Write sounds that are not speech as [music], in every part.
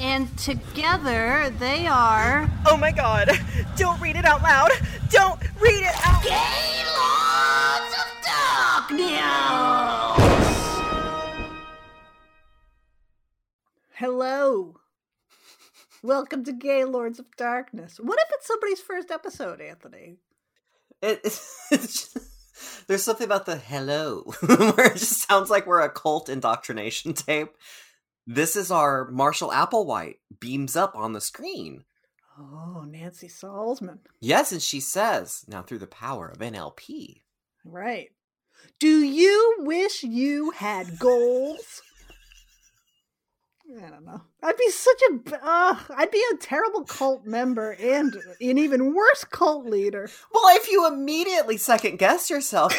And together they are. Oh my god! Don't read it out loud! Don't read it out Gaylords of Darkness! Hello. Welcome to Gaylords of Darkness. What if it's somebody's first episode, Anthony? It, it's, [laughs] it's just- there's something about the hello [laughs] where it just sounds like we're a cult indoctrination tape. This is our Marshall Applewhite beams up on the screen. Oh, Nancy Salzman. Yes, and she says, now through the power of NLP. Right. Do you wish you had goals? I don't know. I'd be such a. Uh, I'd be a terrible cult member and an even worse cult leader. Well, if you immediately second guess yourself,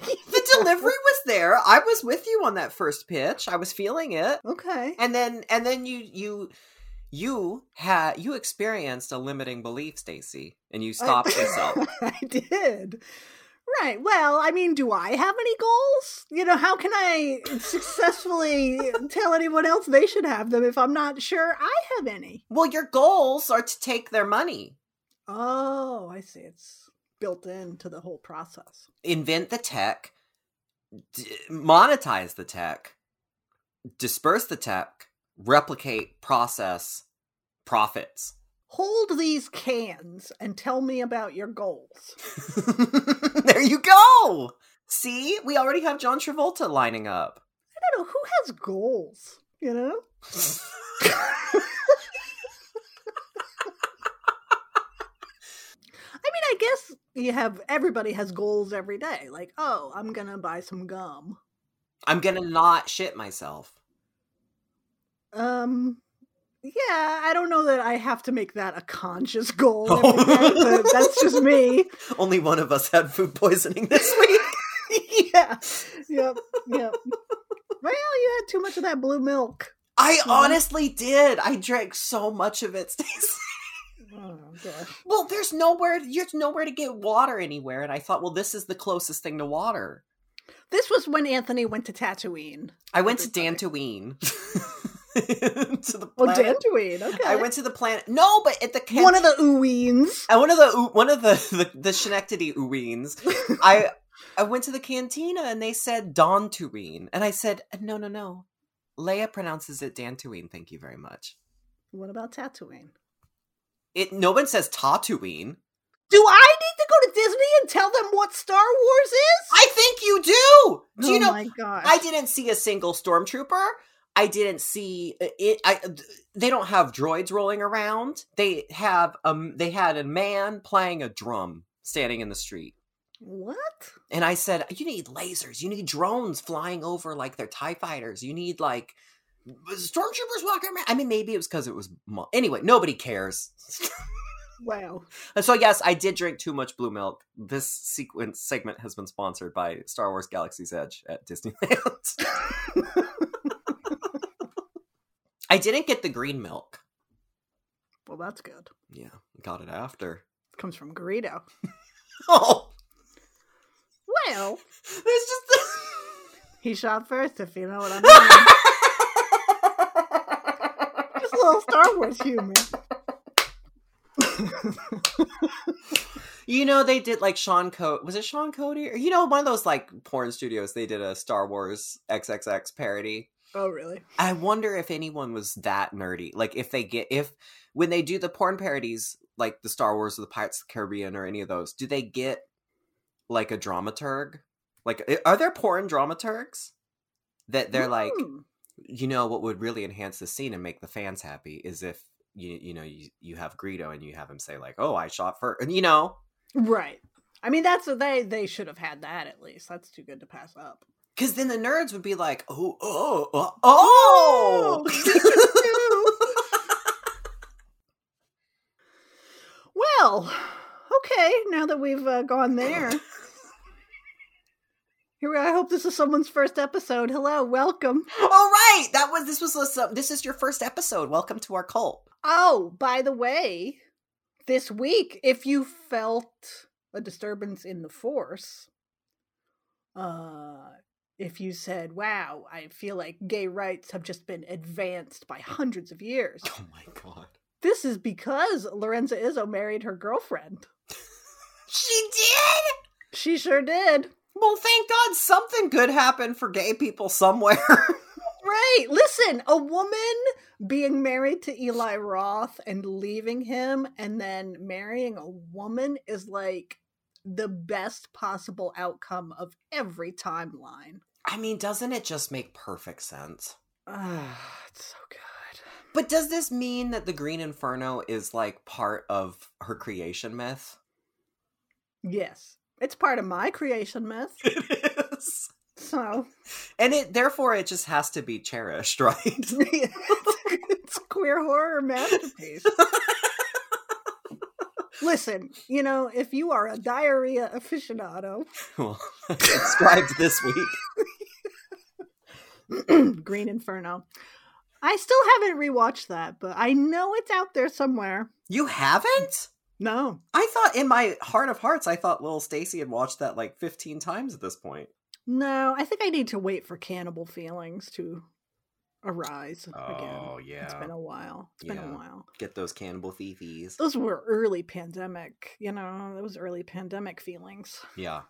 the, delivery was there. I was with you on that first pitch. I was feeling it. Okay. And then and then you you you had you experienced a limiting belief, Stacie, and you stopped I, [laughs] yourself. I did. Right. Well, I mean, do I have any goals? You know, how can I successfully tell anyone else they should have them if I'm not sure I have any? Well, your goals are to take their money, Oh, I see. It's built into the whole process. invent the tech, d- monetize the tech, disperse the tech, replicate, process, profits. Hold these cans and tell me about your goals. [laughs] there you go. See, we already have John Travolta lining up. I don't know who has goals, you know? [laughs] I guess you have everybody has goals every day. Like, oh, I'm gonna buy some gum. I'm gonna not shit myself. Um, yeah, I don't know that I have to make that a conscious goal. [laughs] every day, but that's just me. [laughs] Only one of us had food poisoning this [laughs] week. yeah, yep, yep. Well, you had too much of that blue milk. I honestly did. I drank so much of it, Stacie. Oh. Well, there's nowhere. There's nowhere to get water anywhere, and I thought, well, this is the closest thing to water. This was when Anthony went to Tatooine. I went to. Dantooine. [laughs] to the Oh, planet. Dantooine. Okay. I went to the planet. No, but at the cant- one of the Uweens. uh, one of the one of the the, the Schenectady Uweens. [laughs] I I went to the cantina and they said Dantooine, and I said, no, no, no. Leia pronounces it Dantooine. Thank you very much. What about Tatooine? It no one says Tatooine. Do I need to go to Disney and tell them what Star Wars is? I think you do. Do you oh know? my gosh. I didn't see a single stormtrooper. I didn't see uh, it. I they don't have droids rolling around. They have um they had a man playing a drum standing in the street. What? And I said, "You need lasers. You need drones flying over like they're Tie fighters. You need like stormtroopers walking around." I mean, maybe it was because it was mo- anyway. Nobody cares. [laughs] Wow. And so yes, I did drink too much blue milk. This sequence segment has been sponsored by Star Wars Galaxy's Edge at Disneyland. [laughs] I didn't get the green milk. well, that's good. Yeah, got it after. It comes from Greedo. [laughs] Oh, Well, there's just. he shot first, if you know what I mean. Little Star Wars humor. [laughs] you know, they did like Sean Cody. Was it Sean Cody? Or you know, one of those like porn studios. They did a Star Wars XXX parody. oh, really? I wonder if anyone was that nerdy. Like if they get if when they do the porn parodies, like the Star Wars or the Pirates of the Caribbean or any of those, do they get like a dramaturg? Like are there porn dramaturgs that they're like, Hmm. You know, what would really enhance the scene and make the fans happy is if you you know you you have Greedo and you have him say like, oh, I shot first, and you know, Right. I mean, that's they they should have had that at least. That's too good to pass up. because then the nerds would be like, oh, oh, oh, oh. [laughs] Well, okay. Now that we've uh, gone there, [laughs] Here, we- I hope this is someone's first episode. Hello, welcome. All right, that was this was this is your first episode. Welcome to our cult. Oh, by the way, this week, if you felt a disturbance in the force, uh, if you said, "Wow, I feel like gay rights have just been advanced by hundreds of years," Oh my god, this is because Lorenza Izzo married her girlfriend. [laughs] she did. She sure did. Well, thank God something good happened for gay people somewhere. [laughs] Right. Listen, a woman being married to Eli Roth and leaving him and then marrying a woman is like the best possible outcome of every timeline. I mean, doesn't it just make perfect sense? Ah, it's so good. But does this mean that the Green Inferno is like part of her creation myth? Yes. It's part of my creation myth. [laughs] It is. So And it therefore it just has to be cherished, [laughs] right? [laughs] it's, queer horror masterpiece. Listen, you know, if you are a diarrhea aficionado, well, subscribed this week. [clears throat] Green Inferno. I still haven't rewatched that, but I know it's out there somewhere. You haven't? No. I thought in my heart of hearts, I thought little Stacie had watched that like 15 times at this point. No, I think I need to wait for cannibal feelings to arise Oh, again. Oh yeah. It's been a while. It's been a while. Get those cannibal thiefes. Those were early pandemic, you know, those early pandemic feelings. Yeah.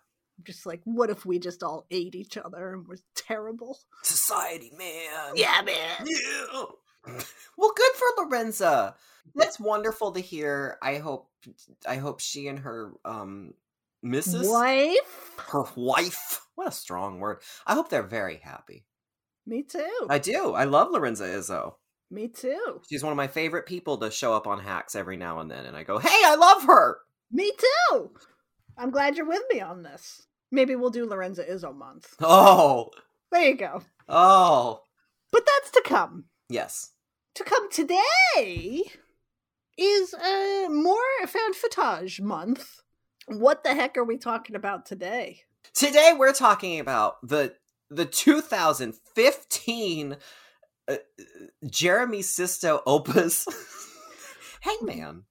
Just like, what if we just all ate each other and was terrible? Society, man. Yeah, man. Yeah. [laughs] Well, good for Lorenza. That's wonderful to hear. I hope I hope she and her um Mrs. Wife? her wife. What a strong word. I hope they're very happy. Me too. I do. I love Lorenza Izzo. Me too. She's one of my favorite people to show up on hacks every now and then and I go, "Hey, I love her." Me too. I'm glad you're with me on this. Maybe we'll do Lorenza Izzo month. Oh. There you go. Oh. But that's to come. Yes. To come today is uh, more found footage month. What the heck are we talking about today? Today we're talking about the the 2015 uh, Jeremy Sisto opus [laughs] Hangman.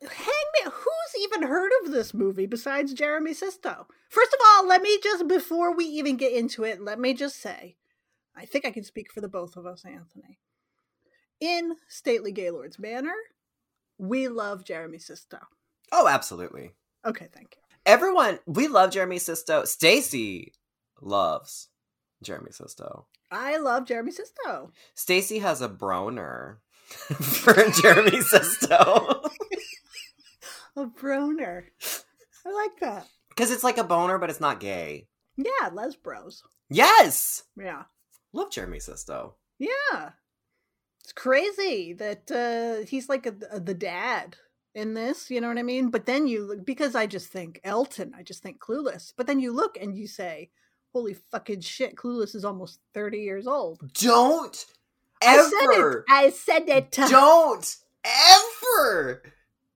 Hangman, who's even heard of this movie besides Jeremy Sisto? First of all, let me just, before we even get into it, let me just say, I think I can speak for the both of us, Anthony. In Stately Gaylord's Manor, we love Jeremy Sisto. Oh, absolutely. Okay, thank you. Everyone, we love Jeremy Sisto. Stacie loves Jeremy Sisto. I love Jeremy Sisto. Stacie has a broner [laughs] for Jeremy Sisto. [laughs] A broner. I like that. Cuz it's like a boner but it's not gay. Yeah, Les Bros. Yes. Yeah. Love Jeremy Sisto. Yeah. It's crazy that uh he's like a, a- the dad in this, you know what I mean? But then you look because I just think Elton, I just think Clueless. But then you look and you say, "Holy fucking shit, Clueless is almost 30 years old." Don't I said it. ever I said it. [laughs] don't ever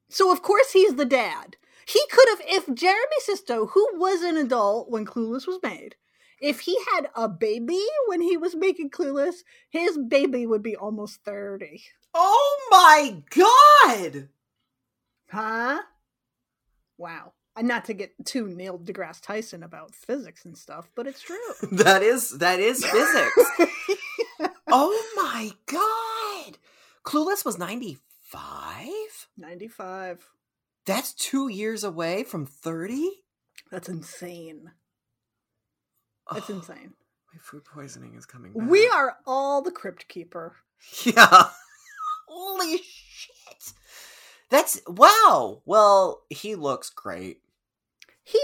So of course he's the dad. He could have if Jeremy Sisto, who was an adult when Clueless was made, if he had a baby when he was making Clueless, his baby would be almost 30. Oh my god! Huh? Wow. And not to get too Neil deGrasse Tyson about physics and stuff, but it's true. [laughs] That is that is physics. [laughs] oh my god! Clueless was 95? 95. That's 2 years away from 30? That's insane. That's insane. My food poisoning is coming back. We are all the Crypt Keeper. Yeah. [laughs] Holy shit. That's wow. Well, he looks great. He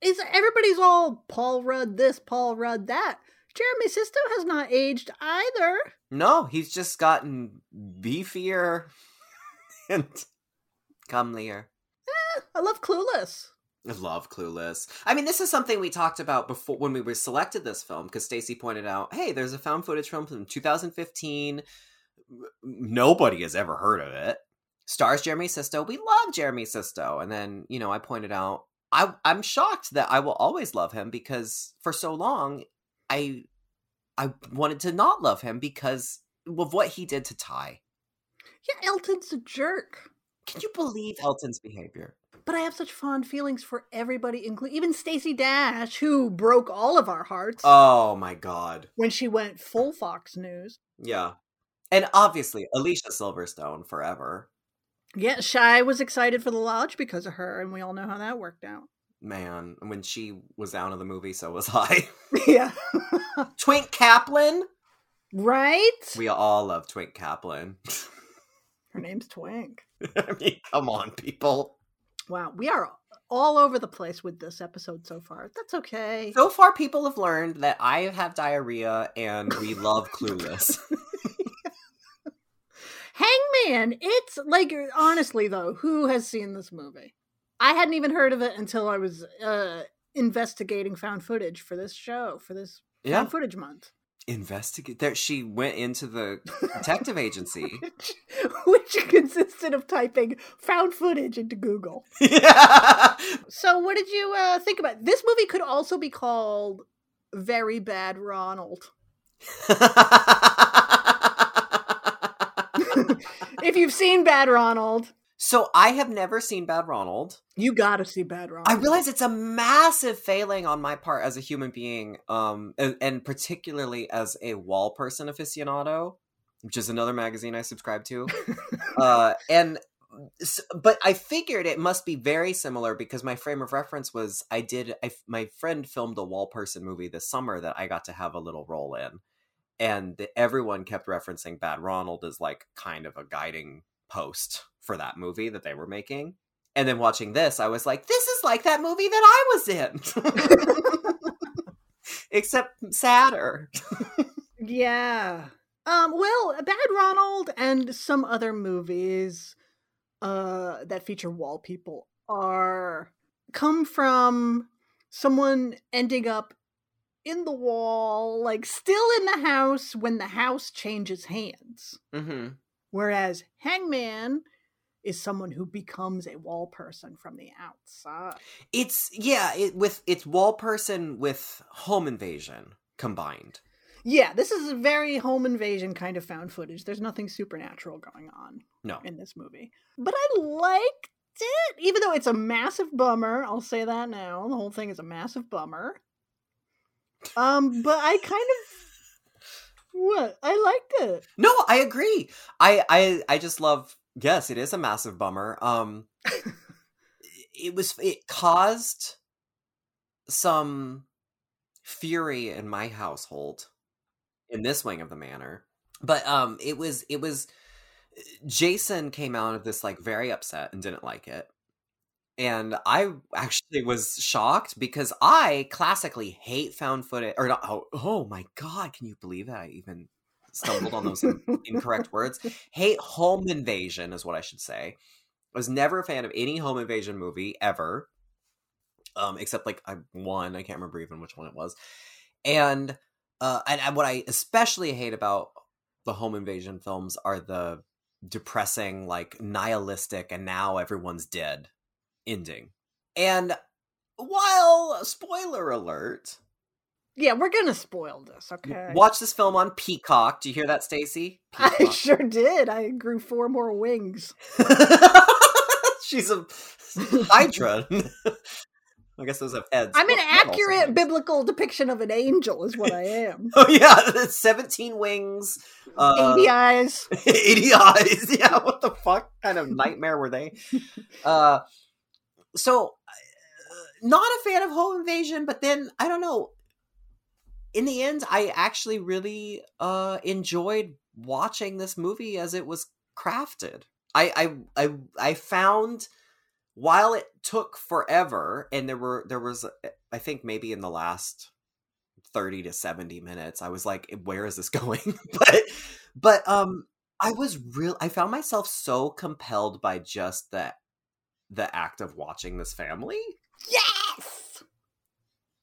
is everybody's all Paul Rudd this, Paul Rudd that. Jeremy Sisto has not aged either. No, he's just gotten beefier [laughs] and comelier. Eh, I love Clueless. I love Clueless. I mean, this is something we talked about before when we were selected this film because Stacie pointed out, "Hey, there's a found footage film from 2015. Nobody has ever heard of it. Stars Jeremy Sisto. We love Jeremy Sisto." And then, you know, I pointed out, I I'm shocked that I will always love him because for so long I I wanted to not love him because of what he did to Tai. Yeah, Elton's a jerk. Can you believe Elton's behavior? But I have such fond feelings for everybody, including even Stacey Dash, who broke all of our hearts Oh my god. when she went full Fox News. Yeah. And obviously Alicia Silverstone forever. Yeah, Shy was excited for the lodge because of her, and we all know how that worked out. Man, when she was out of the movie, so was [laughs] I. yeah. [laughs] Twink Kaplan. right? We all love Twink Kaplan. [laughs] Her name's Twink. I mean, come on, people. Wow, we are all over the place with this episode so far. That's okay. So far, people have learned that I have diarrhea and we love Clueless. [laughs] Hangman, it's like honestly though, who has seen this movie? I hadn't even heard of it until I was uh investigating found footage for this show, for this yeah. found footage month. Investigate. There, she went into the detective agency. [laughs] Which, which consisted of typing found footage into Google. [laughs] yeah. So what did you uh think about this movie could also be called Very Bad Ronald. [laughs] if you've seen Bad Ronald, so I have never seen Bad Ronald. you got to see Bad Ronald. I realize it's a massive failing on my part as a human being, um, and, and particularly as a wall person aficionado, which is another magazine I subscribe to. [laughs] uh, and but I figured it must be very similar because my frame of reference was I did I, my friend filmed a wall person movie this summer that I got to have a little role in, and everyone kept referencing Bad Ronald as like kind of a guiding post for that movie that they were making. And then watching this, I was like, this is like that movie that I was in. [laughs] Except sadder. Yeah. Um, well, Bad Ronald and some other movies uh, that feature wall people are come from someone ending up in the wall, like still in the house when the house changes hands. Mm-hmm. Whereas Hangman is someone who becomes a wall person from the outside. It's yeah, it with it's wall person with home invasion combined. Yeah, this is a very home invasion kind of found footage. There's nothing supernatural going on No. in this movie. But I liked it, even though it's a massive bummer. I'll say that now. The whole thing is a massive bummer. Um, but I kind of what? I liked it. No, I agree. I I I just love yes, it is a massive bummer. Um it was it caused some fury in my household in this wing of the manor. But um it was it was Jason came out of this like very upset and didn't like it. And I actually was shocked because I classically hate found footage or not oh, oh my god, can you believe that I even stumbled on those in- incorrect words? [laughs] Hate home invasion is what I should say. I was never a fan of any home invasion movie ever. Um, except like I one, I can't remember even which one it was. And uh and, and what I especially hate about the home invasion films are the depressing, like nihilistic, and now everyone's dead ending. And while spoiler alert, Yeah, we're gonna spoil this, okay? watch this film on Peacock. Do you hear that, Stacie? [laughs] I sure did. I grew four more wings. [laughs] She's a Hydra. [laughs] I guess those have heads. I'm an Well, accurate biblical depiction of an angel, is what I am. Oh yeah, seventeen wings, uh, 80 eyes. 80 eyes. Yeah, what the fuck kind of nightmare were they? Uh, so, uh, not a fan of home invasion, but then I don't know. In the end, I actually really uh enjoyed watching this movie as it was crafted. I I I, I found while it took forever, and there were there was I think maybe in the last 30 to 70 minutes i was like where is this [laughs] going but but um i was real i found myself so compelled by just the the act of watching this family Yes!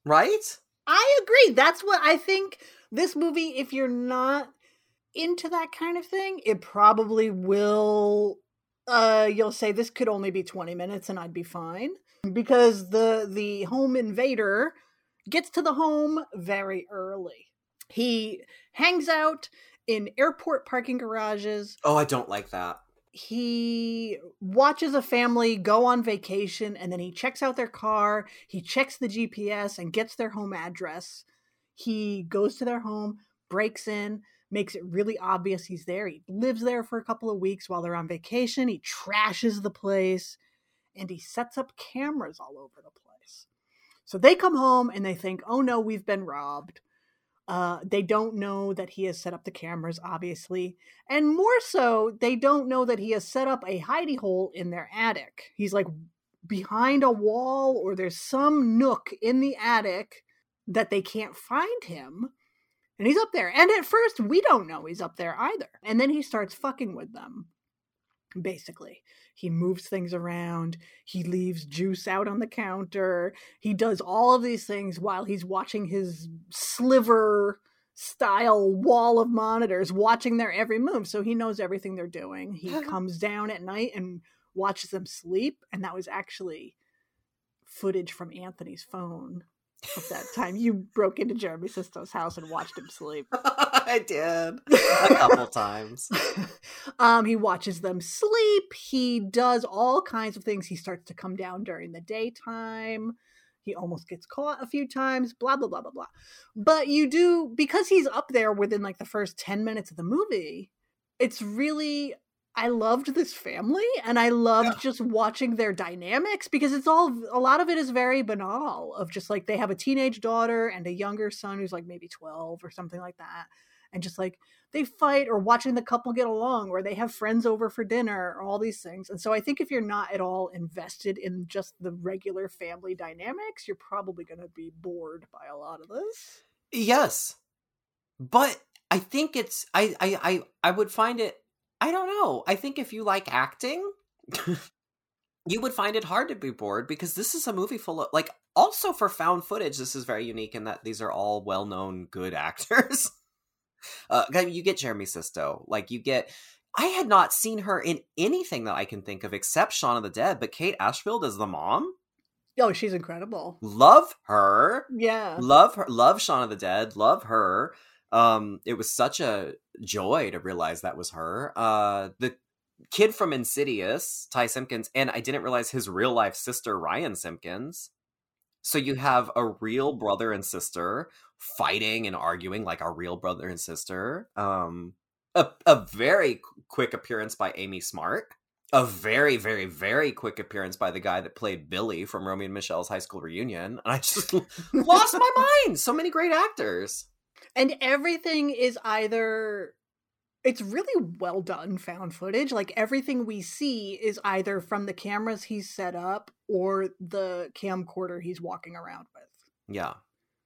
right I agree. That's what I think this movie, if you're not into that kind of thing, it probably will uh, you'll say this could only be 20 minutes and I'd be fine because the the home invader gets to the home very early. He hangs out in airport parking garages. Oh, I don't like that. He watches a family go on vacation and then he checks out their car. He checks the GPS and gets their home address. He goes to their home, breaks in, makes it really obvious he's there. He lives there for a couple of weeks while they're on vacation. He trashes the place and he sets up cameras all over the place. So they come home and they think, oh no, we've been robbed. Uh, they don't know that he has set up the cameras, obviously. And more so, they don't know that he has set up a hidey hole in their attic. He's like behind a wall, or there's some nook in the attic that they can't find him. And he's up there. And at first, we don't know he's up there either. And then he starts fucking with them, basically. He moves things around. He leaves juice out on the counter. He does all of these things while he's watching his sliver style wall of monitors, watching their every move. So he knows everything they're doing. He [laughs] comes down at night and watches them sleep. And that was actually footage from Anthony's phone at that time. You broke into Jeremy Sisto's house and watched him sleep. [laughs] I did a couple times. [laughs] um, he watches them sleep. He does all kinds of things. He starts to come down during the daytime. He almost gets caught a few times. Blah blah blah blah blah. But you do because he's up there within like the first ten minutes of the movie. It's really I loved this family and I loved yeah. just watching their dynamics because it's all a lot of it is very banal of just like they have a teenage daughter and a younger son who's like maybe 12 or something like that and just like they fight or watching the couple get along or they have friends over for dinner or all these things. And so I think if you're not at all invested in just the regular family dynamics, you're probably going to be bored by a lot of this. Yes. But I think it's I I I, I would find it I don't know. I think if you like acting, [laughs] you would find it hard to be bored because this is a movie full of like also for found footage this is very unique in that these are all well-known good [laughs] actors. Uh, you get Jeremy Sisto, like you get. I had not seen her in anything that I can think of except Shaun of the Dead, but Kate Ashfield as the mom. Oh, she's incredible. Love her. Yeah. Love her. Love Shaun of the Dead. Love her. Um, it was such a joy to realize that was her. Uh, the kid from Insidious, Ty Simpkins, and I didn't realize his real life sister, Ryan Simpkins. So you have a real brother and sister fighting and arguing like a real brother and sister. Um, a, a very quick appearance by Amy Smart. A very, very, very quick appearance by the guy that played Billy from Romy and Michele's high school reunion. And I just [laughs] lost my mind. So many great actors. And everything is either it's really well done found footage. Like everything we see is either from the cameras he's set up or the camcorder he's walking around with. Yeah.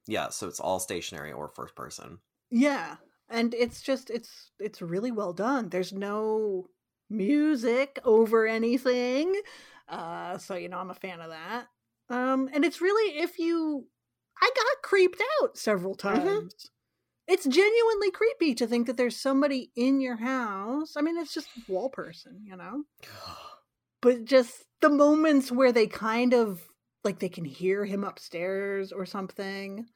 Yeah, so it's all stationary or first person. Yeah. And it's just it's it's really well done. There's no music over anything. Uh so you know I'm a fan of that. Um and it's really if you I got creeped out several mm-hmm. times. Mm-hmm. It's genuinely creepy to think that there's somebody in your house. I mean, it's just wall person, you know? [sighs] but just the moments where they kind of like they can hear him upstairs or something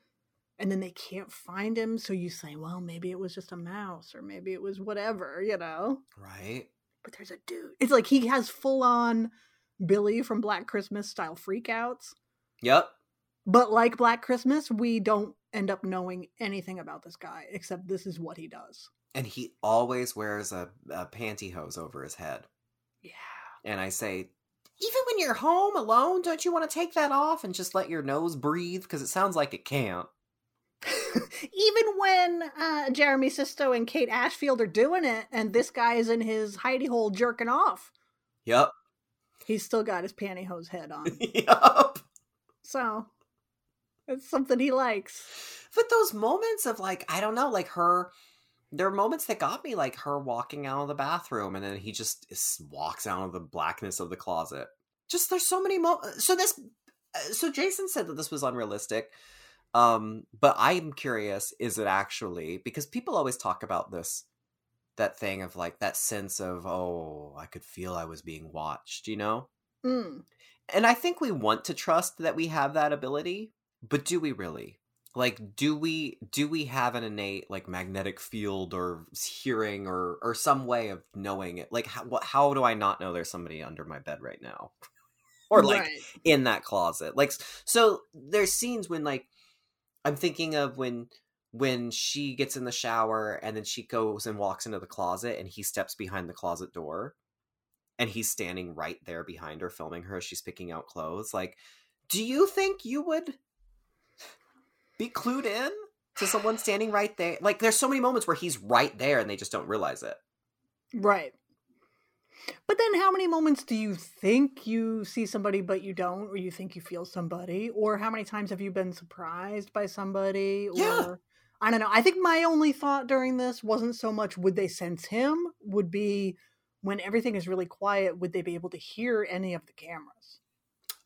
and then they can't find him so you say well maybe it was just a mouse or maybe it was whatever you know? Right. But there's a dude it's like he has full on billy from black christmas style freakouts. Yep but like black christmas we don't end up knowing anything about this guy except this is what he does. And he always wears a, a pantyhose over his head. Yeah. And i say even when you're home alone don't you want to take that off and just let your nose breathe? Because it sounds like it can't even when uh, Jeremy Sisto and Kate Ashfield are doing it, and this guy is in his hidey hole jerking off. Yep. He's still got his pantyhose head on. [laughs] yep. So it's something he likes. But those moments of like, I don't know, like her there are moments that got me like her walking out of the bathroom and then he just walks out of the blackness of the closet just there's so many moments so this uh, so jason said that this was unrealistic um, but I'm curious, is it actually because people always talk about this that thing of like that sense of oh i could feel i was being watched you know? Mm. and i think we want to trust that we have that ability but do we really? Like do we do we have an innate like magnetic field or hearing or or some way of knowing it? Like how, what, how do i not know there's somebody under my bed right now? [laughs] Or like Right. in that closet? Like so there's scenes when like i'm thinking of when when she gets in the shower and then she goes and walks into the closet and he steps behind the closet door and he's standing right there behind her filming her as she's picking out clothes like do you think you would be clued in to someone standing right there like there's so many moments where he's right there and they just don't realize it Right. But then how many moments do you think you see somebody but you don't or you think you feel somebody or how many times have you been surprised by somebody or Yeah. I don't know. I think my only thought during this wasn't so much would they sense him would be when everything is really quiet would they be able to hear any of the cameras?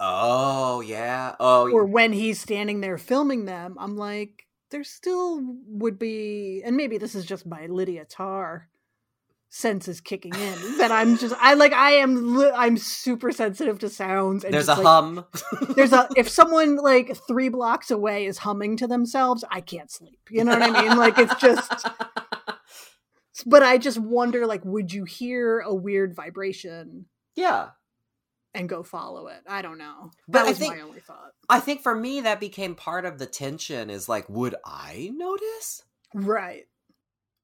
oh yeah oh Or when he's standing there filming them, I'm like there still would be and maybe this is just my Lydia Tár senses kicking in that I'm just I like I am li- I'm super sensitive to sounds and there's a like, hum. there's a if [laughs] someone like 3 blocks away is humming to themselves I can't sleep. You know what I mean? Like it's just [laughs] but I just wonder like would you hear a weird vibration yeah. and go follow it? I don't know. But that I was think- my only thought. I think for me that became part of the tension is like, would I notice? right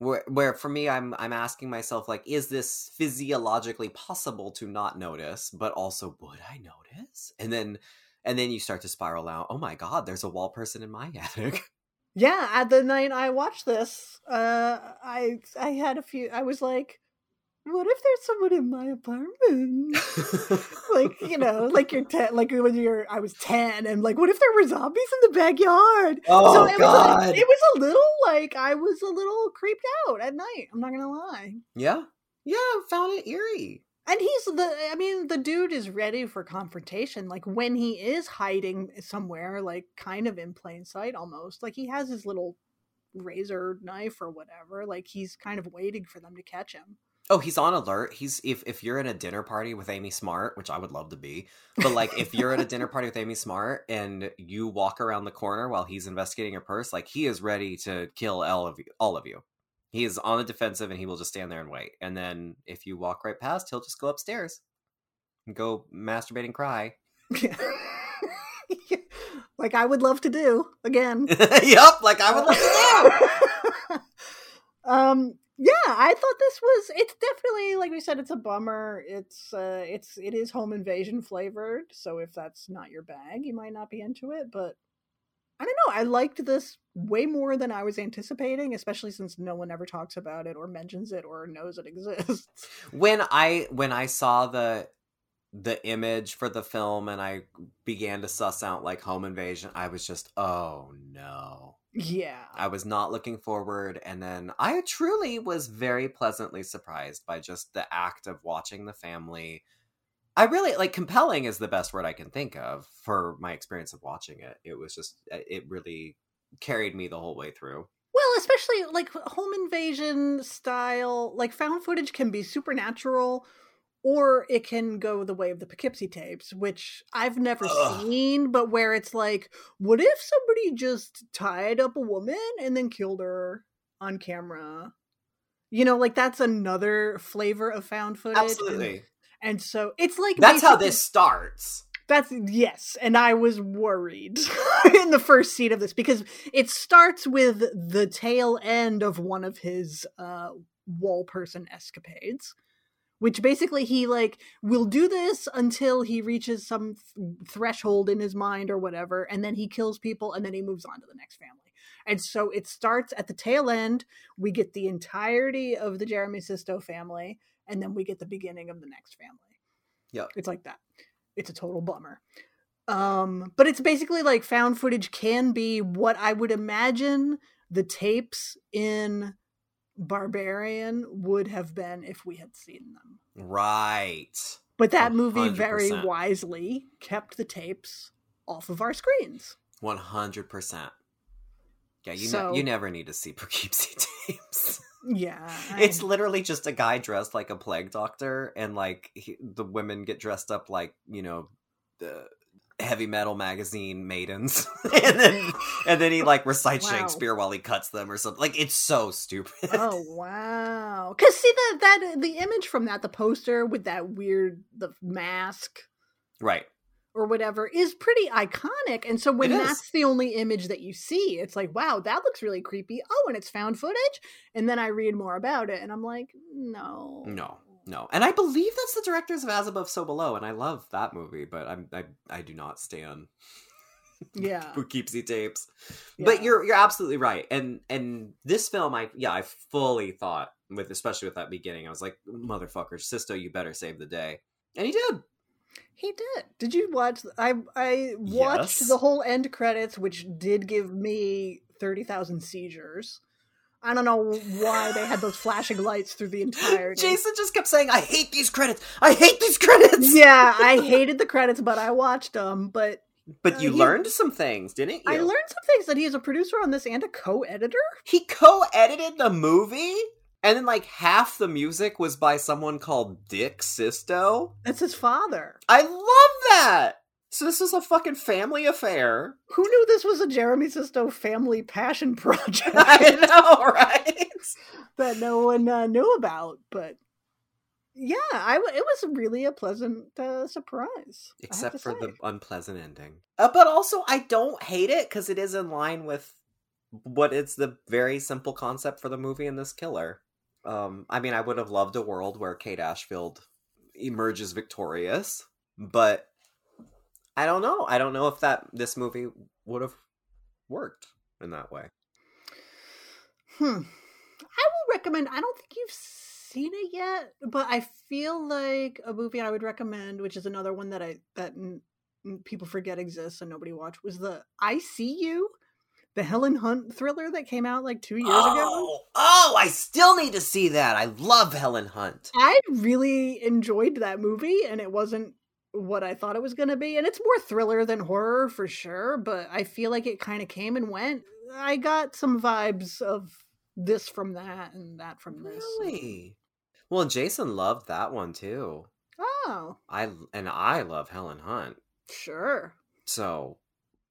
Where, where for me, I'm I'm asking myself like, is this physiologically possible to not notice? But also, would I notice? And then, and then you start to spiral out. Oh my god, there's a wall person in my [laughs] attic. Yeah, at the night I watched this, uh, I I had a few. I was like, "What if there's someone in my apartment?" like you know, [laughs] like you're ten, like when you're. I was ten, and like, what if there were zombies in the backyard? oh it god. was it was a little like I was a little creeped out at night. I'm not gonna lie. yeah, yeah, found it eerie. And he's the I mean, the dude is ready for confrontation. Like when he is hiding somewhere, like kind of in plain sight almost. Like he has his little razor knife or whatever. Like he's kind of waiting for them to catch him. Oh, he's on alert. He's if if you're in a dinner party with Amy Smart, which I would love to be, but like if you're at a dinner party with Amy Smart and you walk around the corner while he's investigating your purse, like he is ready to kill all of you. All of you. He is on the defensive and he will just stand there and wait. And then if you walk right past, he'll just go upstairs and go masturbate and cry. [laughs] like I would love to do again. [laughs] yep, like I would love to do. [laughs] um yeah i thought this was it's definitely like we said it's a bummer it's uh it's it is home invasion flavored so if that's not your bag you might not be into it but i don't know i liked this way more than i was anticipating especially since no one ever talks about it or mentions it or knows it [laughs] exists when I when I saw the the image for the film and I began to suss out like home invasion, I was just, oh no. Yeah I was not looking forward. And then I truly was very pleasantly surprised by just the act of watching the family. I really like compelling is the best word I can think of for my experience of watching it. It was just, uh, it really carried me the whole way through. Well, especially like home invasion style, like found footage can be supernatural or it can go the way of the Poughkeepsie tapes, which I've never Ugh. seen, but where it's like, what if somebody just tied up a woman and then killed her on camera? You know, like that's another flavor of found footage. and- Absolutely. And, so it's like That's how this starts. that's yes, and I was worried [laughs] in the first scene of this because it starts with the tail end of one of his uh wall person escapades, which basically he like will do this until he reaches some th- threshold in his mind or whatever, and then he kills people and then he moves on to the next family. And so it starts at the tail end. We get the entirety of the Jeremy Sisto family, and then we get the beginning of the next family. yeah It's like that. It's a total bummer. Um, but it's basically like found footage can be what I would imagine the tapes in Barbarian would have been if we had seen them. Right. But that movie very wisely kept the tapes off of our screens. One hundred percent. Yeah, you So- ne- you never need to see [laughs] Poughkeepsie tapes. Yeah. I- It's literally just a guy dressed like a plague doctor, and like he, the women get dressed up like you know the heavy metal magazine maidens, [laughs] and then and then he like recites Wow. Shakespeare while he cuts them or something. Like it's so stupid. oh wow. Cause see the that the image from that, the poster with that weird the mask right. or whatever is pretty iconic. And so when It is. that's the only image that you see, it's like, wow, that looks really creepy. Oh, and it's found footage. And then I read more about it and I'm like, no. No, No, and I believe that's the directors of As Above, So Below, and I love that movie, but I'm I I do not stand [laughs] Yeah. who Poughkeepsie tapes. yeah. But you're you're absolutely right, and and this film, I yeah, I fully thought with especially with that beginning, I was like, motherfucker, Sisto, you better save the day, and he did. He did. Did you watch? I I watched Yes. the whole end credits, which did give me thirty thousand seizures. I don't know why they had those flashing lights through the entire. Jason just kept saying, "I hate these credits. I hate these credits." [laughs] Yeah, I [laughs] hated the credits, but I watched them. But But Uh, you he- learned some things, didn't you? I learned some things that he is a producer on this and a co-editor. he co-edited the movie, and then like half the music was by someone called Dick Sisto. That's his father. I love that. So this is a fucking family affair. Who knew this was a Jeremy Sisto family passion [laughs] project I know, [laughs] right? that no one uh, knew about? But yeah, I w- it was really a pleasant uh, surprise. Except for say. the unpleasant ending. Uh, but also, I don't hate it because it is in line with what it's the very simple concept for the movie and this killer. Um, I mean, I would have loved a world where Kate Ashfield emerges victorious, but I don't know. I don't know if that this movie would have worked in that way. Hmm. I will recommend. I don't think you've seen it yet, but I feel like a movie I would recommend, which is another one that I that n- people forget exists and nobody watched, was the I See You, the Helen Hunt thriller that came out like two years ago. Oh, oh, I still need to see that. I love Helen Hunt. I really enjoyed that movie, and it wasn't what I thought it was going to be. And it's more thriller than horror for sure, but I feel like it kind of came and went. I got some vibes of this from that and that from this. Really? Well, Jason loved that one too. Oh, I and I love Helen Hunt. sure. So,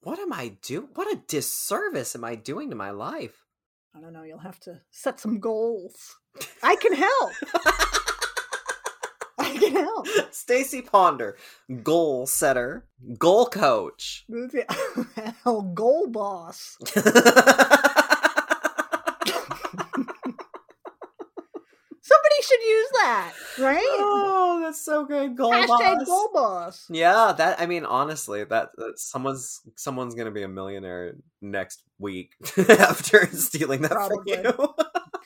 what am I do? What a disservice am I doing to my life? I don't know. You'll have to set some goals. I can help. [laughs] Can help. [laughs] Stacie Ponder, goal setter, goal coach. [laughs] Hell, goal boss. [laughs] Somebody should use that, right? oh, that's so good. Goal Hashtag boss. goal boss. Yeah, that I mean, honestly, that, that someone's someone's gonna be a millionaire next week after stealing that Probably. from you.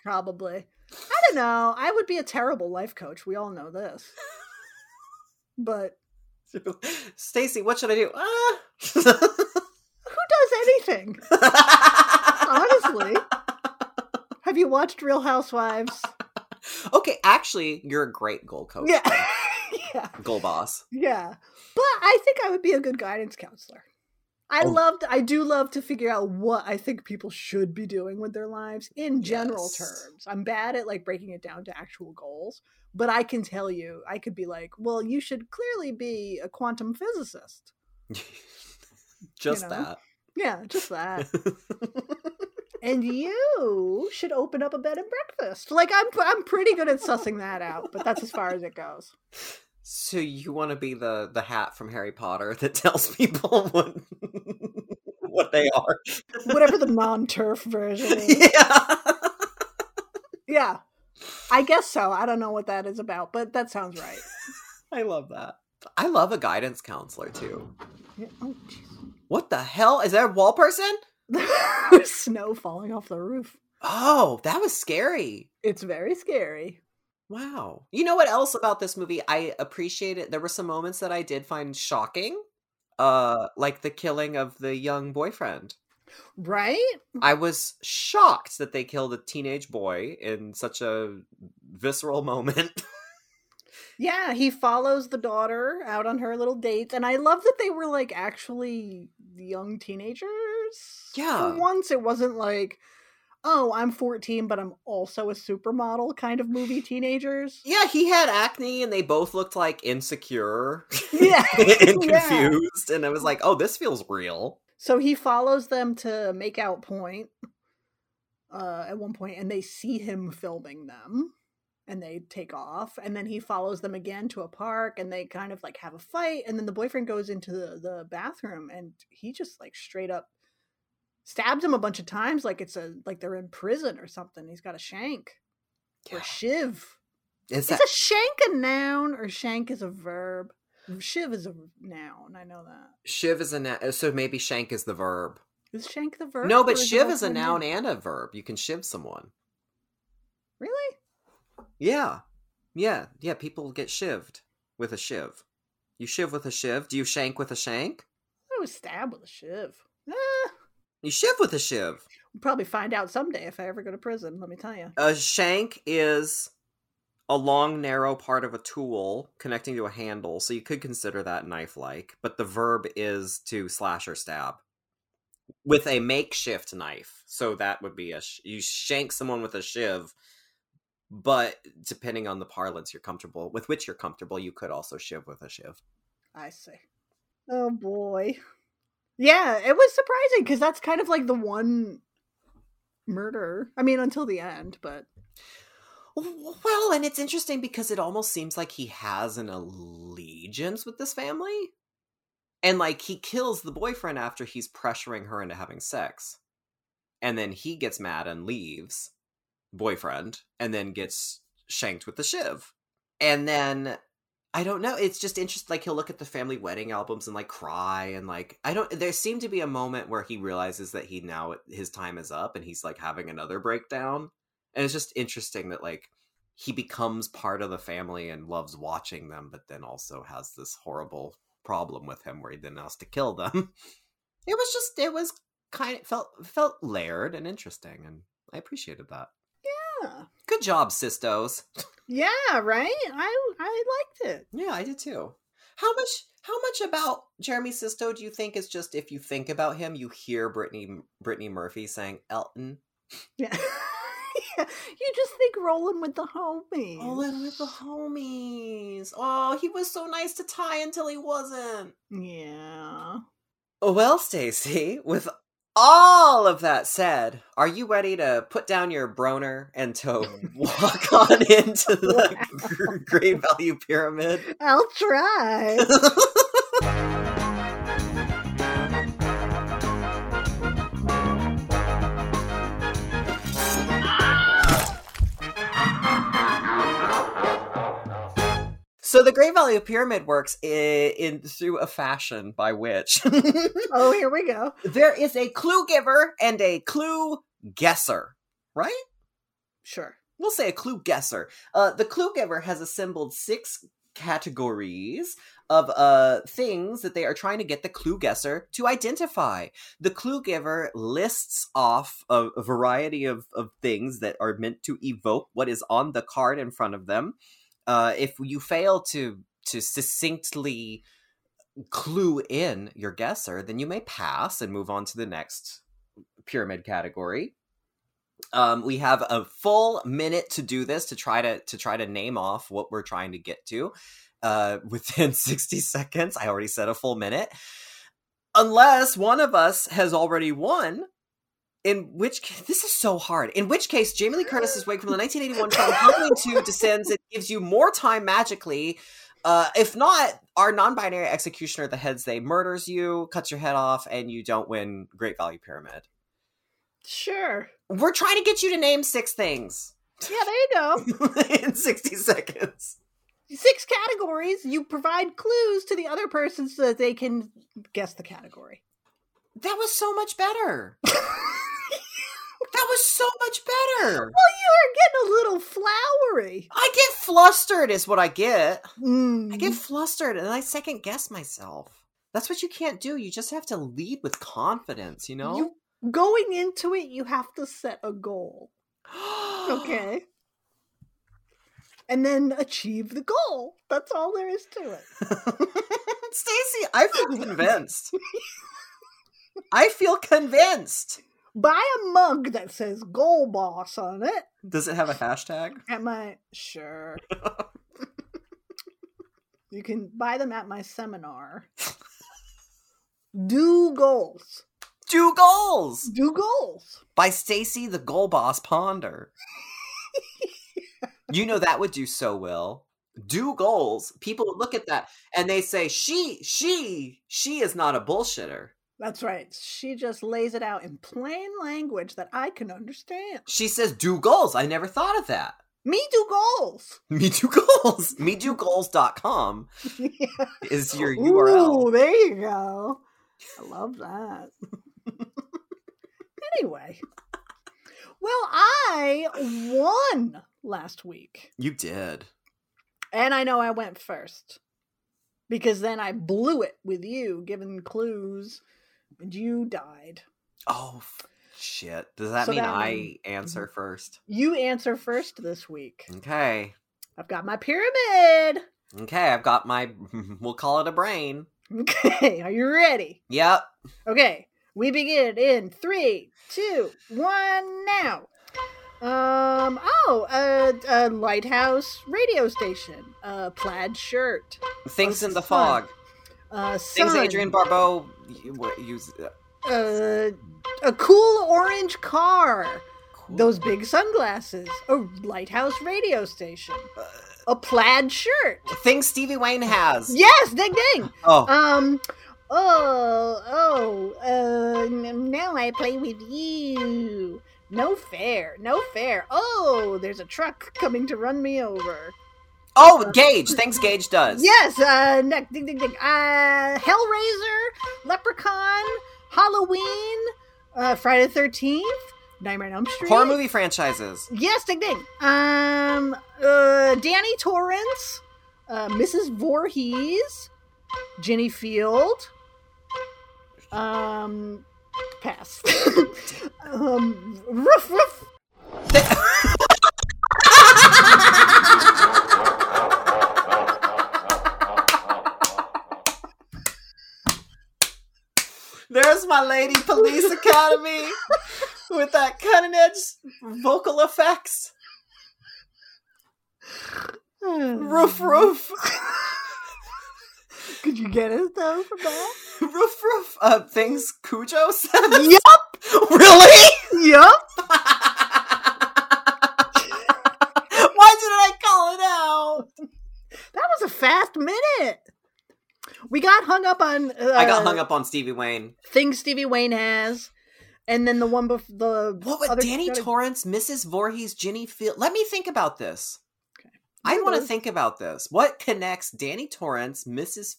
Probably. I don't know. I would be a terrible life coach. We all know this. But [laughs] Stacie, what should I do? Ah. who does anything? Honestly. Have you watched Real Housewives? okay, actually, you're a great goal coach. Yeah. [laughs] yeah. Goal boss. Yeah. But I think I would be a good guidance counselor. I Oh. loved I do love to figure out what I think people should be doing with their lives in general Yes. terms. I'm bad at like breaking it down to actual goals, but I can tell you, I could be like, well, you should clearly be a quantum physicist. [laughs] Just know? that. Yeah, just that. [laughs] and you should open up a bed and breakfast. Like I'm I'm pretty good at sussing that out, but that's as far as it goes. So you want to be the the hat from Harry Potter [laughs] that tells people [laughs] what what they are? Whatever the [laughs] non-TERF version is. yeah. Yeah. I guess so. I don't know what that is about, but that sounds right. I love that. I love a guidance counselor too. Yeah. Oh, What the hell? Is that a wall person? Snow falling off the roof. Oh, that was scary. It's very scary. Wow. You know what else about this movie? I appreciate it. There were some moments that I did find shocking. Uh like the killing of the young boyfriend. Right? I was shocked that they killed a teenage boy in such a visceral [laughs] moment. Yeah, he follows the daughter out on her little dates. And I love that they were like actually young teenagers. Yeah. For once, it wasn't like, oh, I'm 14, but I'm also a supermodel kind of movie [sighs] teenagers. Yeah, he had acne and they both looked like insecure [laughs] Yeah. [laughs] and [laughs] Yeah. confused. And I was like, oh, this feels real. So he follows them to make out point uh, at one point, and they see him filming them, and they take off. And then he follows them again to a park, and they kind of like have a fight. And then the boyfriend goes into the, the bathroom, and he just like straight up stabs him a bunch of times, like it's a like they're in prison or something. He's got a shank or shiv. Is Is that a shank a noun or shank is a verb? Shiv is a noun. I know that. shiv is a noun? So maybe shank is the verb. Is shank the verb? No, but it shiv is a noun noun? and a verb. You can shiv someone. Really? Yeah. Yeah. Yeah. People get shivved with a shiv. You shiv with a shiv. Do you shank with a shank? I was stabbed with a shiv. Eh, You shiv with a shiv. we'll probably find out someday if I ever go to prison. Let me tell you. A shank is a long, narrow part of a tool connecting to a handle, so you could consider that knife like, but the verb is to slash or stab with a makeshift knife. So that would be a sh- you shank someone with a shiv, but depending on the parlance you're comfortable with which you're comfortable, you could also shiv with a shiv. I see. Oh boy. Yeah, it was surprising because that's kind of like the one murder. I mean, until the end, but Well, and it's interesting because it almost seems like he has an allegiance with this family. And like he kills the boyfriend after he's pressuring her into having sex. And then he gets mad and leaves, boyfriend, and then gets shanked with the shiv. And then I don't know, it's just interesting like he'll look at the family wedding albums and like cry and like I don't there seemed to be a moment where he realizes that he now his time is up and he's like having another breakdown. And it's just interesting that like he becomes part of the family and loves watching them, but then also has this horrible problem with him where he then has to kill them. [laughs] It was just it was kind of felt felt layered and interesting, and I appreciated that. Yeah, Good job, Sistos. yeah, right. I I liked it. Yeah, I did too. How much how much about Jeremy Sisto do you think is just if you think about him, you hear Brittany Brittany Murphy saying Elton? Yeah. yeah. [laughs] You just think rolling with the homies. All in with the homies. Oh, he was so nice to Tai until he wasn't. Yeah. Well, Stacie, with all of that said, are you ready to put down your broner and to [laughs] walk on into the gr- [laughs] [laughs] Great Value Pyramid? I'll try. So the Great Value Pyramid works in, in through a fashion by which [laughs] oh, here we go. there is a clue giver and a clue guesser, right? Sure. we'll say a clue guesser. Uh, the clue giver has assembled six categories of uh, things that they are trying to get the clue guesser to identify. The clue giver lists off a, a variety of, of things that are meant to evoke what is on the card in front of them. Uh, if you fail to to succinctly clue in your guesser, then you may pass and move on to the next pyramid category. Um, we have a full minute to do this to try to to try to name off what we're trying to get to uh, [laughs] within 60 seconds. I already said a full minute. Unless one of us has already won, in which case, this is so hard. In which case, Jamie Lee Curtis's wig from the [laughs] 1981 film Halloween 2 descends and gives you more time magically. Uh, if not, our non-binary executioner, the heads they murders you, cuts your head off, and you don't win Great Value Pyramid. Sure. We're trying to get you to name six things Yeah, there you go. [laughs] in 60 seconds. Six categories. You provide clues to the other person so that they can guess the category. That was so much better. [laughs] That was so much better. Well, you are getting a little flowery. I get flustered, is what I get. Mm. I get flustered and I second guess myself. That's what you can't do. You just have to lead with confidence, you know? You going into it, you have to set a goal. [gasps] Okay. And then achieve the goal. That's all there is to it. [laughs] Stacie, I feel convinced. I feel convinced. Buy a mug that says Goal Boss on it Does it have a hashtag? at my sure. [laughs] you can buy them at my seminar. Do goals. Do goals Do goals. by Stacie the Goal Boss Ponder. [laughs] you know that would do so well. Do goals. People would look at that and they say, "She, she, she is not a bullshitter. That's right. She just lays it out in plain language that I can understand. She says, "Do goals." I never thought of that. Me do goals. [laughs] Me do goals. [laughs] MeDoGoals.com Yeah. is your URL. Ooh, there you go. I love that. anyway, well, I won last week. You did. And I know I went first because then I blew it with you, giving clues, and you died. Oh shit! Does that So mean that I mean- answer first? You answer first this week. Okay. I've got my pyramid. Okay. I've got my. [laughs] We'll call it a brain. Okay, [laughs] are you ready? Yep. Okay, we begin in three, two, one, now. Um. Oh, a, a lighthouse radio station. A plaid shirt. Things in the sun. fog. Uh, Things Adrienne Barbeau what, use. Uh, Uh, a cool orange car. cool. Those big sunglasses. A lighthouse radio station. Uh, A plaid shirt. things Stevie Wayne has. Yes, ding ding. Oh, Um. Oh, oh. Uh. Now I play with you. No fair. No fair. Oh, there's a truck coming to run me over. Oh, Gage. Things Gage does. Yes. Uh. Neck. Ding ding ding. Uh. Hellraiser. Leprechaun. Halloween. Uh. Friday the Thirteenth. Nightmare on Elm Street. Horror movie franchises. Yes, ding ding. Um, uh, Danny Torrance, uh, Mrs. Voorhees, Ginny Field. Um, pass. [laughs] um, roof roof. There's my lady police academy with that cutting edge vocal effects. Roof, roof, Could you get it though from that? roof, roof. Uh, things Cujo says. Yup. [laughs] Really? Yup. Why didn't I call it out? That was a fast minute. We got hung up on. Uh, I got hung up on Stevie Wayne. Things Stevie Wayne has, and then the one before the What would other- Danny gotta- Torrance, Mrs. Voorhees, Ginny Field? Let me think about this. Okay. I want to think about this. What connects Danny Torrance, Mrs.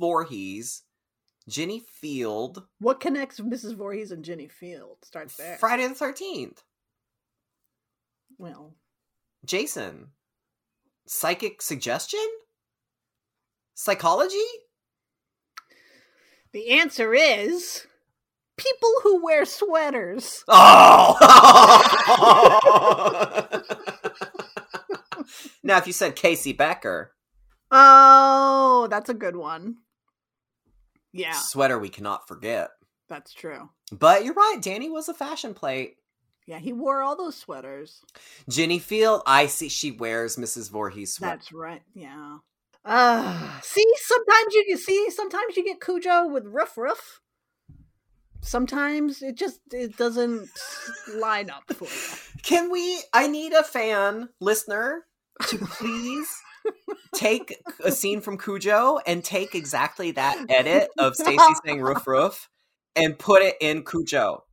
Voorhees, Ginny Field, What connects Mrs. Voorhees and Ginny Field? Start there. Friday the Thirteenth, well, Jason, psychic suggestion, psychology? the answer is people who wear sweaters. [laughs] Oh! [laughs] now, if you said Casey Becker, Oh, that's a good one. Yeah, sweater we cannot forget. that's true. But you're right, Danny was a fashion plate. Yeah, he wore all those sweaters. Ginny Field, I see she wears Mrs. Voorhees sweater. That's right. Yeah. Uh, see, sometimes you can see, sometimes you get Cujo with Ruff Ruff. Sometimes it just it doesn't line up for you. [laughs] Can we? I need a fan listener to please take a scene from Cujo and take exactly that edit of Stacie saying roof roof and put it in Cujo.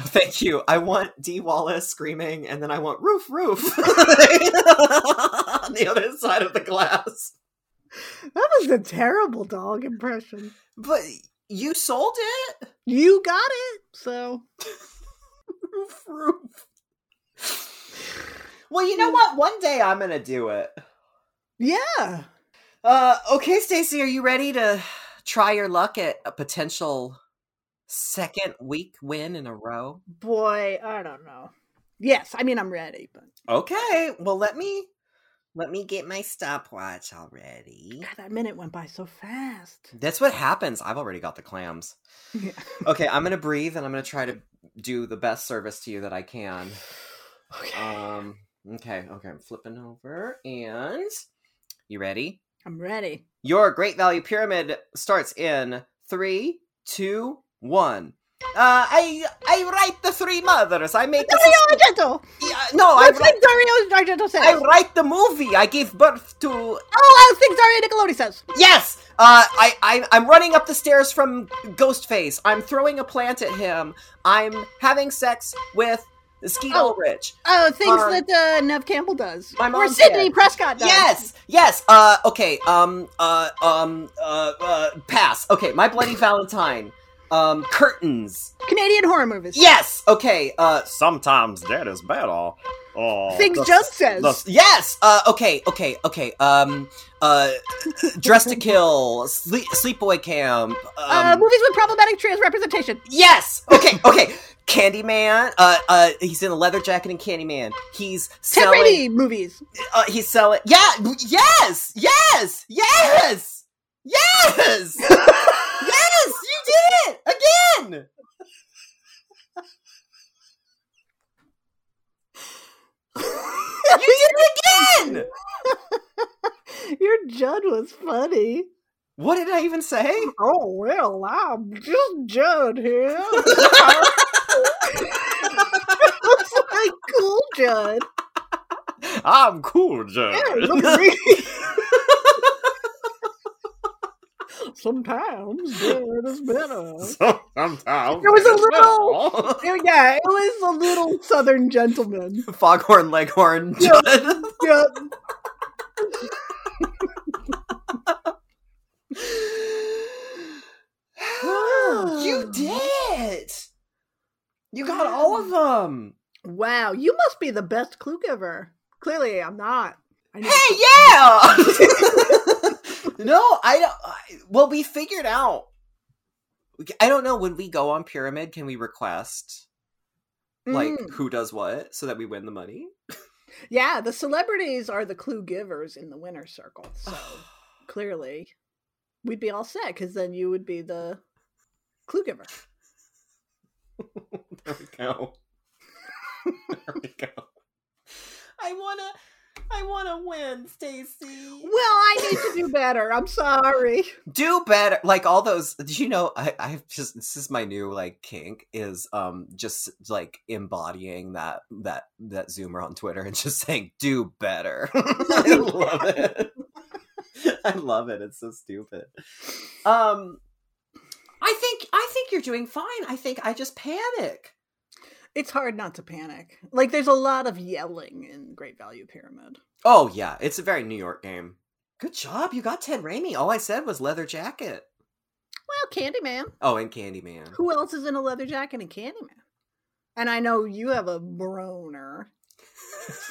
Thank you. I want Dee Wallace screaming, and then I want roof roof [laughs] on the other side of the glass. [laughs] That was a terrible dog impression. But you sold it. You got it. So Roof [laughs] roof. Well, you know what? One day I'm gonna do it. yeah. Uh, okay, Stacie, are you ready to try your luck at a potential second week win in a row? Boy, I don't know. Yes, I mean I'm ready, but Okay, well, let me Let me get my stopwatch already. God, that minute went by so fast. That's what happens. I've already got the clams. Yeah. Okay, I'm gonna [laughs] breathe and I'm gonna try to do the best service to you that I can. [sighs] Okay. Um. Okay. Okay. I'm flipping over, and you ready? I'm ready. Your Great Value Pyramid starts in three, two, one. Uh, I I write the three mothers. I make. Dario Argento! Yeah, no, I write, think Dario Argento says. I write the movie. I gave birth to. oh, I think Daria Nicolodi says. Yes. Uh, I, I I'm running up the stairs from Ghostface. I'm throwing a plant at him. I'm having sex with Skeet Oh. Ulrich. Oh, things Um, that uh, Neve Campbell does. My or mom Sidney said. Prescott does. Yes, yes. Uh, okay. Um, uh, um, uh, uh, pass. Okay, My Bloody Valentine. Um, curtains. Canadian horror movies. Yes. Okay. Uh, sometimes that is better. Oh, Things the- says. the- yes. Uh, okay. Okay. Okay. Um, uh, Dressed to Kill. Sleep, Sleepaway Camp. Um, uh, movies with problematic trans representation. Yes. Okay. Okay. Candyman. Uh, uh, he's in a leather jacket in Candyman. He's Ted selling. Raimi movies. Uh, he's selling. Yeah. Yes. Yes. Yes. Yes. yes. You did it again. You did it again. Your Judd was funny. What did I even say? Oh well, I'm just Judd here. [laughs] Looks like cool Judd. I'm cool, Judd. Yeah, look at me. [laughs] [laughs] Sometimes is better. [laughs] Sometimes There was a little- Yeah, it was a little [laughs] Southern gentleman. foghorn leghorn. Judd. Yeah. you [sighs] did it. You got [sighs] all of them. Wow, you must be the best clue giver. Clearly, I'm not. Hey, yeah. No, I don't. I, well, we figured out. I don't know. When we go on Pyramid, can we request like Mm. who does what so that we win the money? Yeah, the celebrities are the clue givers in the winner circle. [sighs] So clearly, we'd be all set because then you would be the clue giver. [laughs] there we go. [laughs] there we go. I wanna, I wanna win, Stacie. Well, I need to do better. I'm sorry. [laughs] Do better. Like all those. Did you know? I, I've just. This is my new like kink. Is um just like embodying that that that zoomer on Twitter and [laughs] just saying do better. [laughs] I love it. I love it. It's so stupid. Um, I think I think you're doing fine. I think I just panic. It's hard not to panic. Like, there's a lot of yelling in Great Value Pyramid. Oh yeah, it's a very New York game. Good job, you got Ted Raimi. All I said was leather jacket. Well, Candyman. Oh, and Candyman. Who else is in a leather jacket in Candyman? And I know you have a broner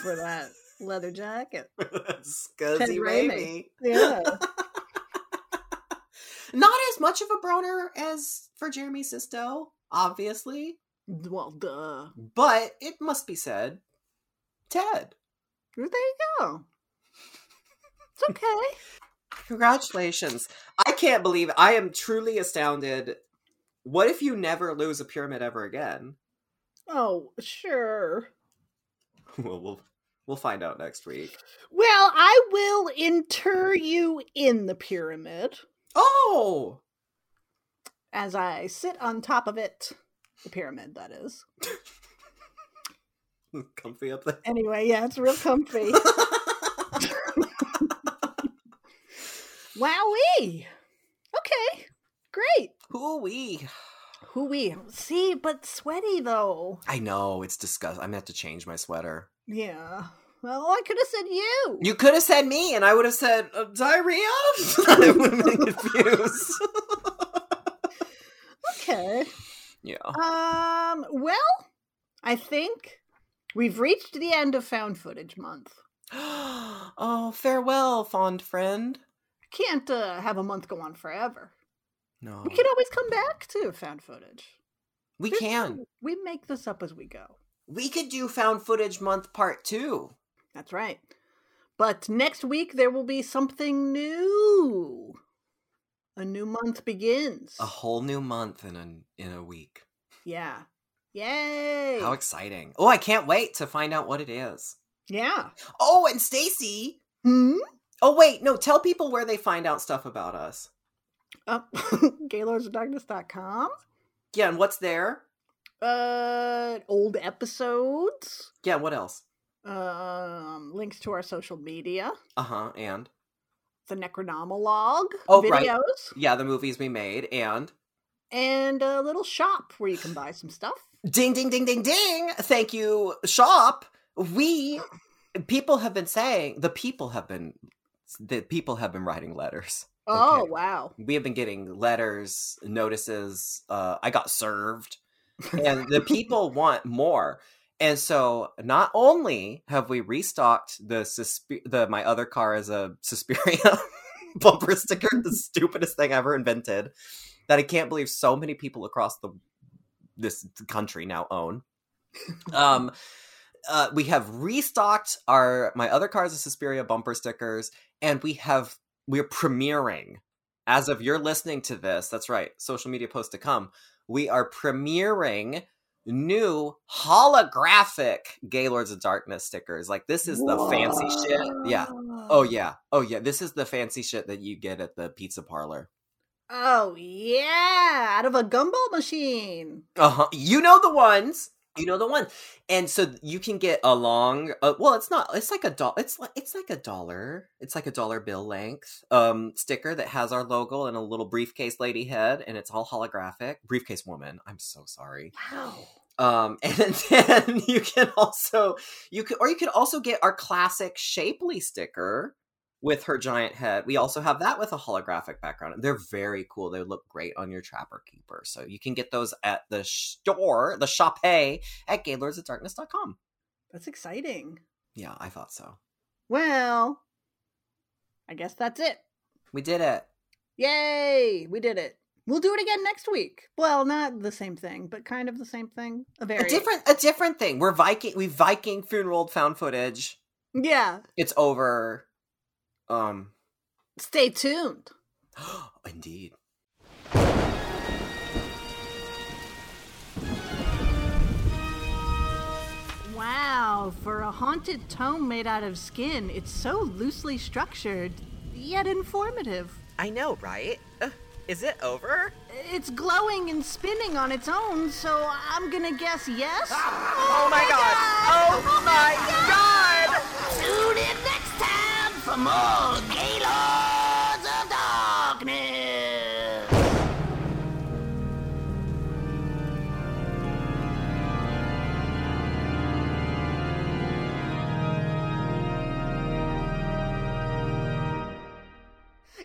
for that [laughs] leather jacket. Scuzzy. Raimi. Yeah. [laughs] Not as much of a broner as for Jeremy Sisto, obviously, well, duh. but it must be said, Ted. There you go. It's okay. [laughs] Congratulations. I can't believe. I am truly astounded. What if you never lose a pyramid ever again? Oh, sure. [laughs] well, we'll we'll find out next week. Well, I will inter you in the pyramid Oh, as I sit on top of it. The pyramid, that is. [laughs] comfy up there. Anyway, yeah, it's real comfy. [laughs] Wowee! Okay, great. Hoo-wee. Who we see, but sweaty though. I know it's disgusting. I'm gonna have to change my sweater. Yeah. Well, I could have said you. You could have said me, and I would have said uh, diarrhea. [laughs] I would have been confused. Okay. Yeah. Um. Well, I think we've reached the end of found footage month. [gasps] oh, farewell, fond friend. Can't uh, have a month go on forever. No, We can always come back to found footage. we There's- can. We make this up as we go. We could do found footage month part two. That's right. But next week there will be something new. A new month begins. A whole new month in a in a week. Yeah. Yay! How exciting. Oh, I can't wait to find out what it is. yeah. Oh, and Stacie. Hmm? Oh, wait, no, tell people where they find out stuff about us. Uh, [laughs] GaylordsOfDarkness.com. Yeah, and what's there? Uh, old episodes. Yeah, what else? Um, links to our social media. Uh-huh, and The Necronomologue. Oh, videos. right. yeah, the movies we made and And a little shop where you can buy some stuff. ding ding ding ding ding. Thank you, shop. We people have been saying the people have been the people have been writing letters. Oh, Okay. wow. we have been getting letters, notices. Uh, I got served, and the people want more. And so, not only have we restocked the the my other car as a Suspiria [laughs] bumper sticker, the [laughs] stupidest thing ever invented, that I can't believe so many people across the this country now own. Um, uh, we have restocked our my other cars of Suspiria bumper stickers, and we have we're premiering as of you're listening to this. That's right, social media post to come. We are premiering new holographic Gaylords of Darkness stickers. Like this is the fancy shit. Yeah. Oh yeah. Oh yeah. This is the fancy shit that you get at the pizza parlor. Oh, yeah. Out of a gumball machine. Uh-huh. You know the ones. You know the one. And so you can get a long uh, well, it's not it's like a dollar it's like it's like a dollar. It's like a dollar bill length um sticker that has our logo and a little briefcase lady head and it's all holographic. Briefcase woman. I'm so sorry. Wow. Um [laughs] and then you can also you could or you could also get our classic shapely sticker with her giant head. We also have that with a holographic background. They're very cool. They look great on your Trapper Keeper. So you can get those at the store, the shop at gaylordsofdarkness.com. That's exciting. Yeah, I thought so. Well, I guess that's it. We did it. Yay! We did it. We'll do it again next week. Well, not the same thing, but kind of the same thing. A A very different a different thing. We're Viking we Viking funeral found footage. Yeah. It's over. Um Stay tuned. [gasps] indeed. Wow, for a haunted tome made out of skin, it's so loosely structured, yet informative. I know, right? Uh, is it over? It's glowing and spinning on its own, so I'm gonna guess yes. [laughs] Oh my god! Oh my god! Tune in next time for more Gaylords of Darkness.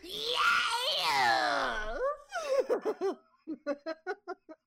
[laughs] Yeah! [laughs]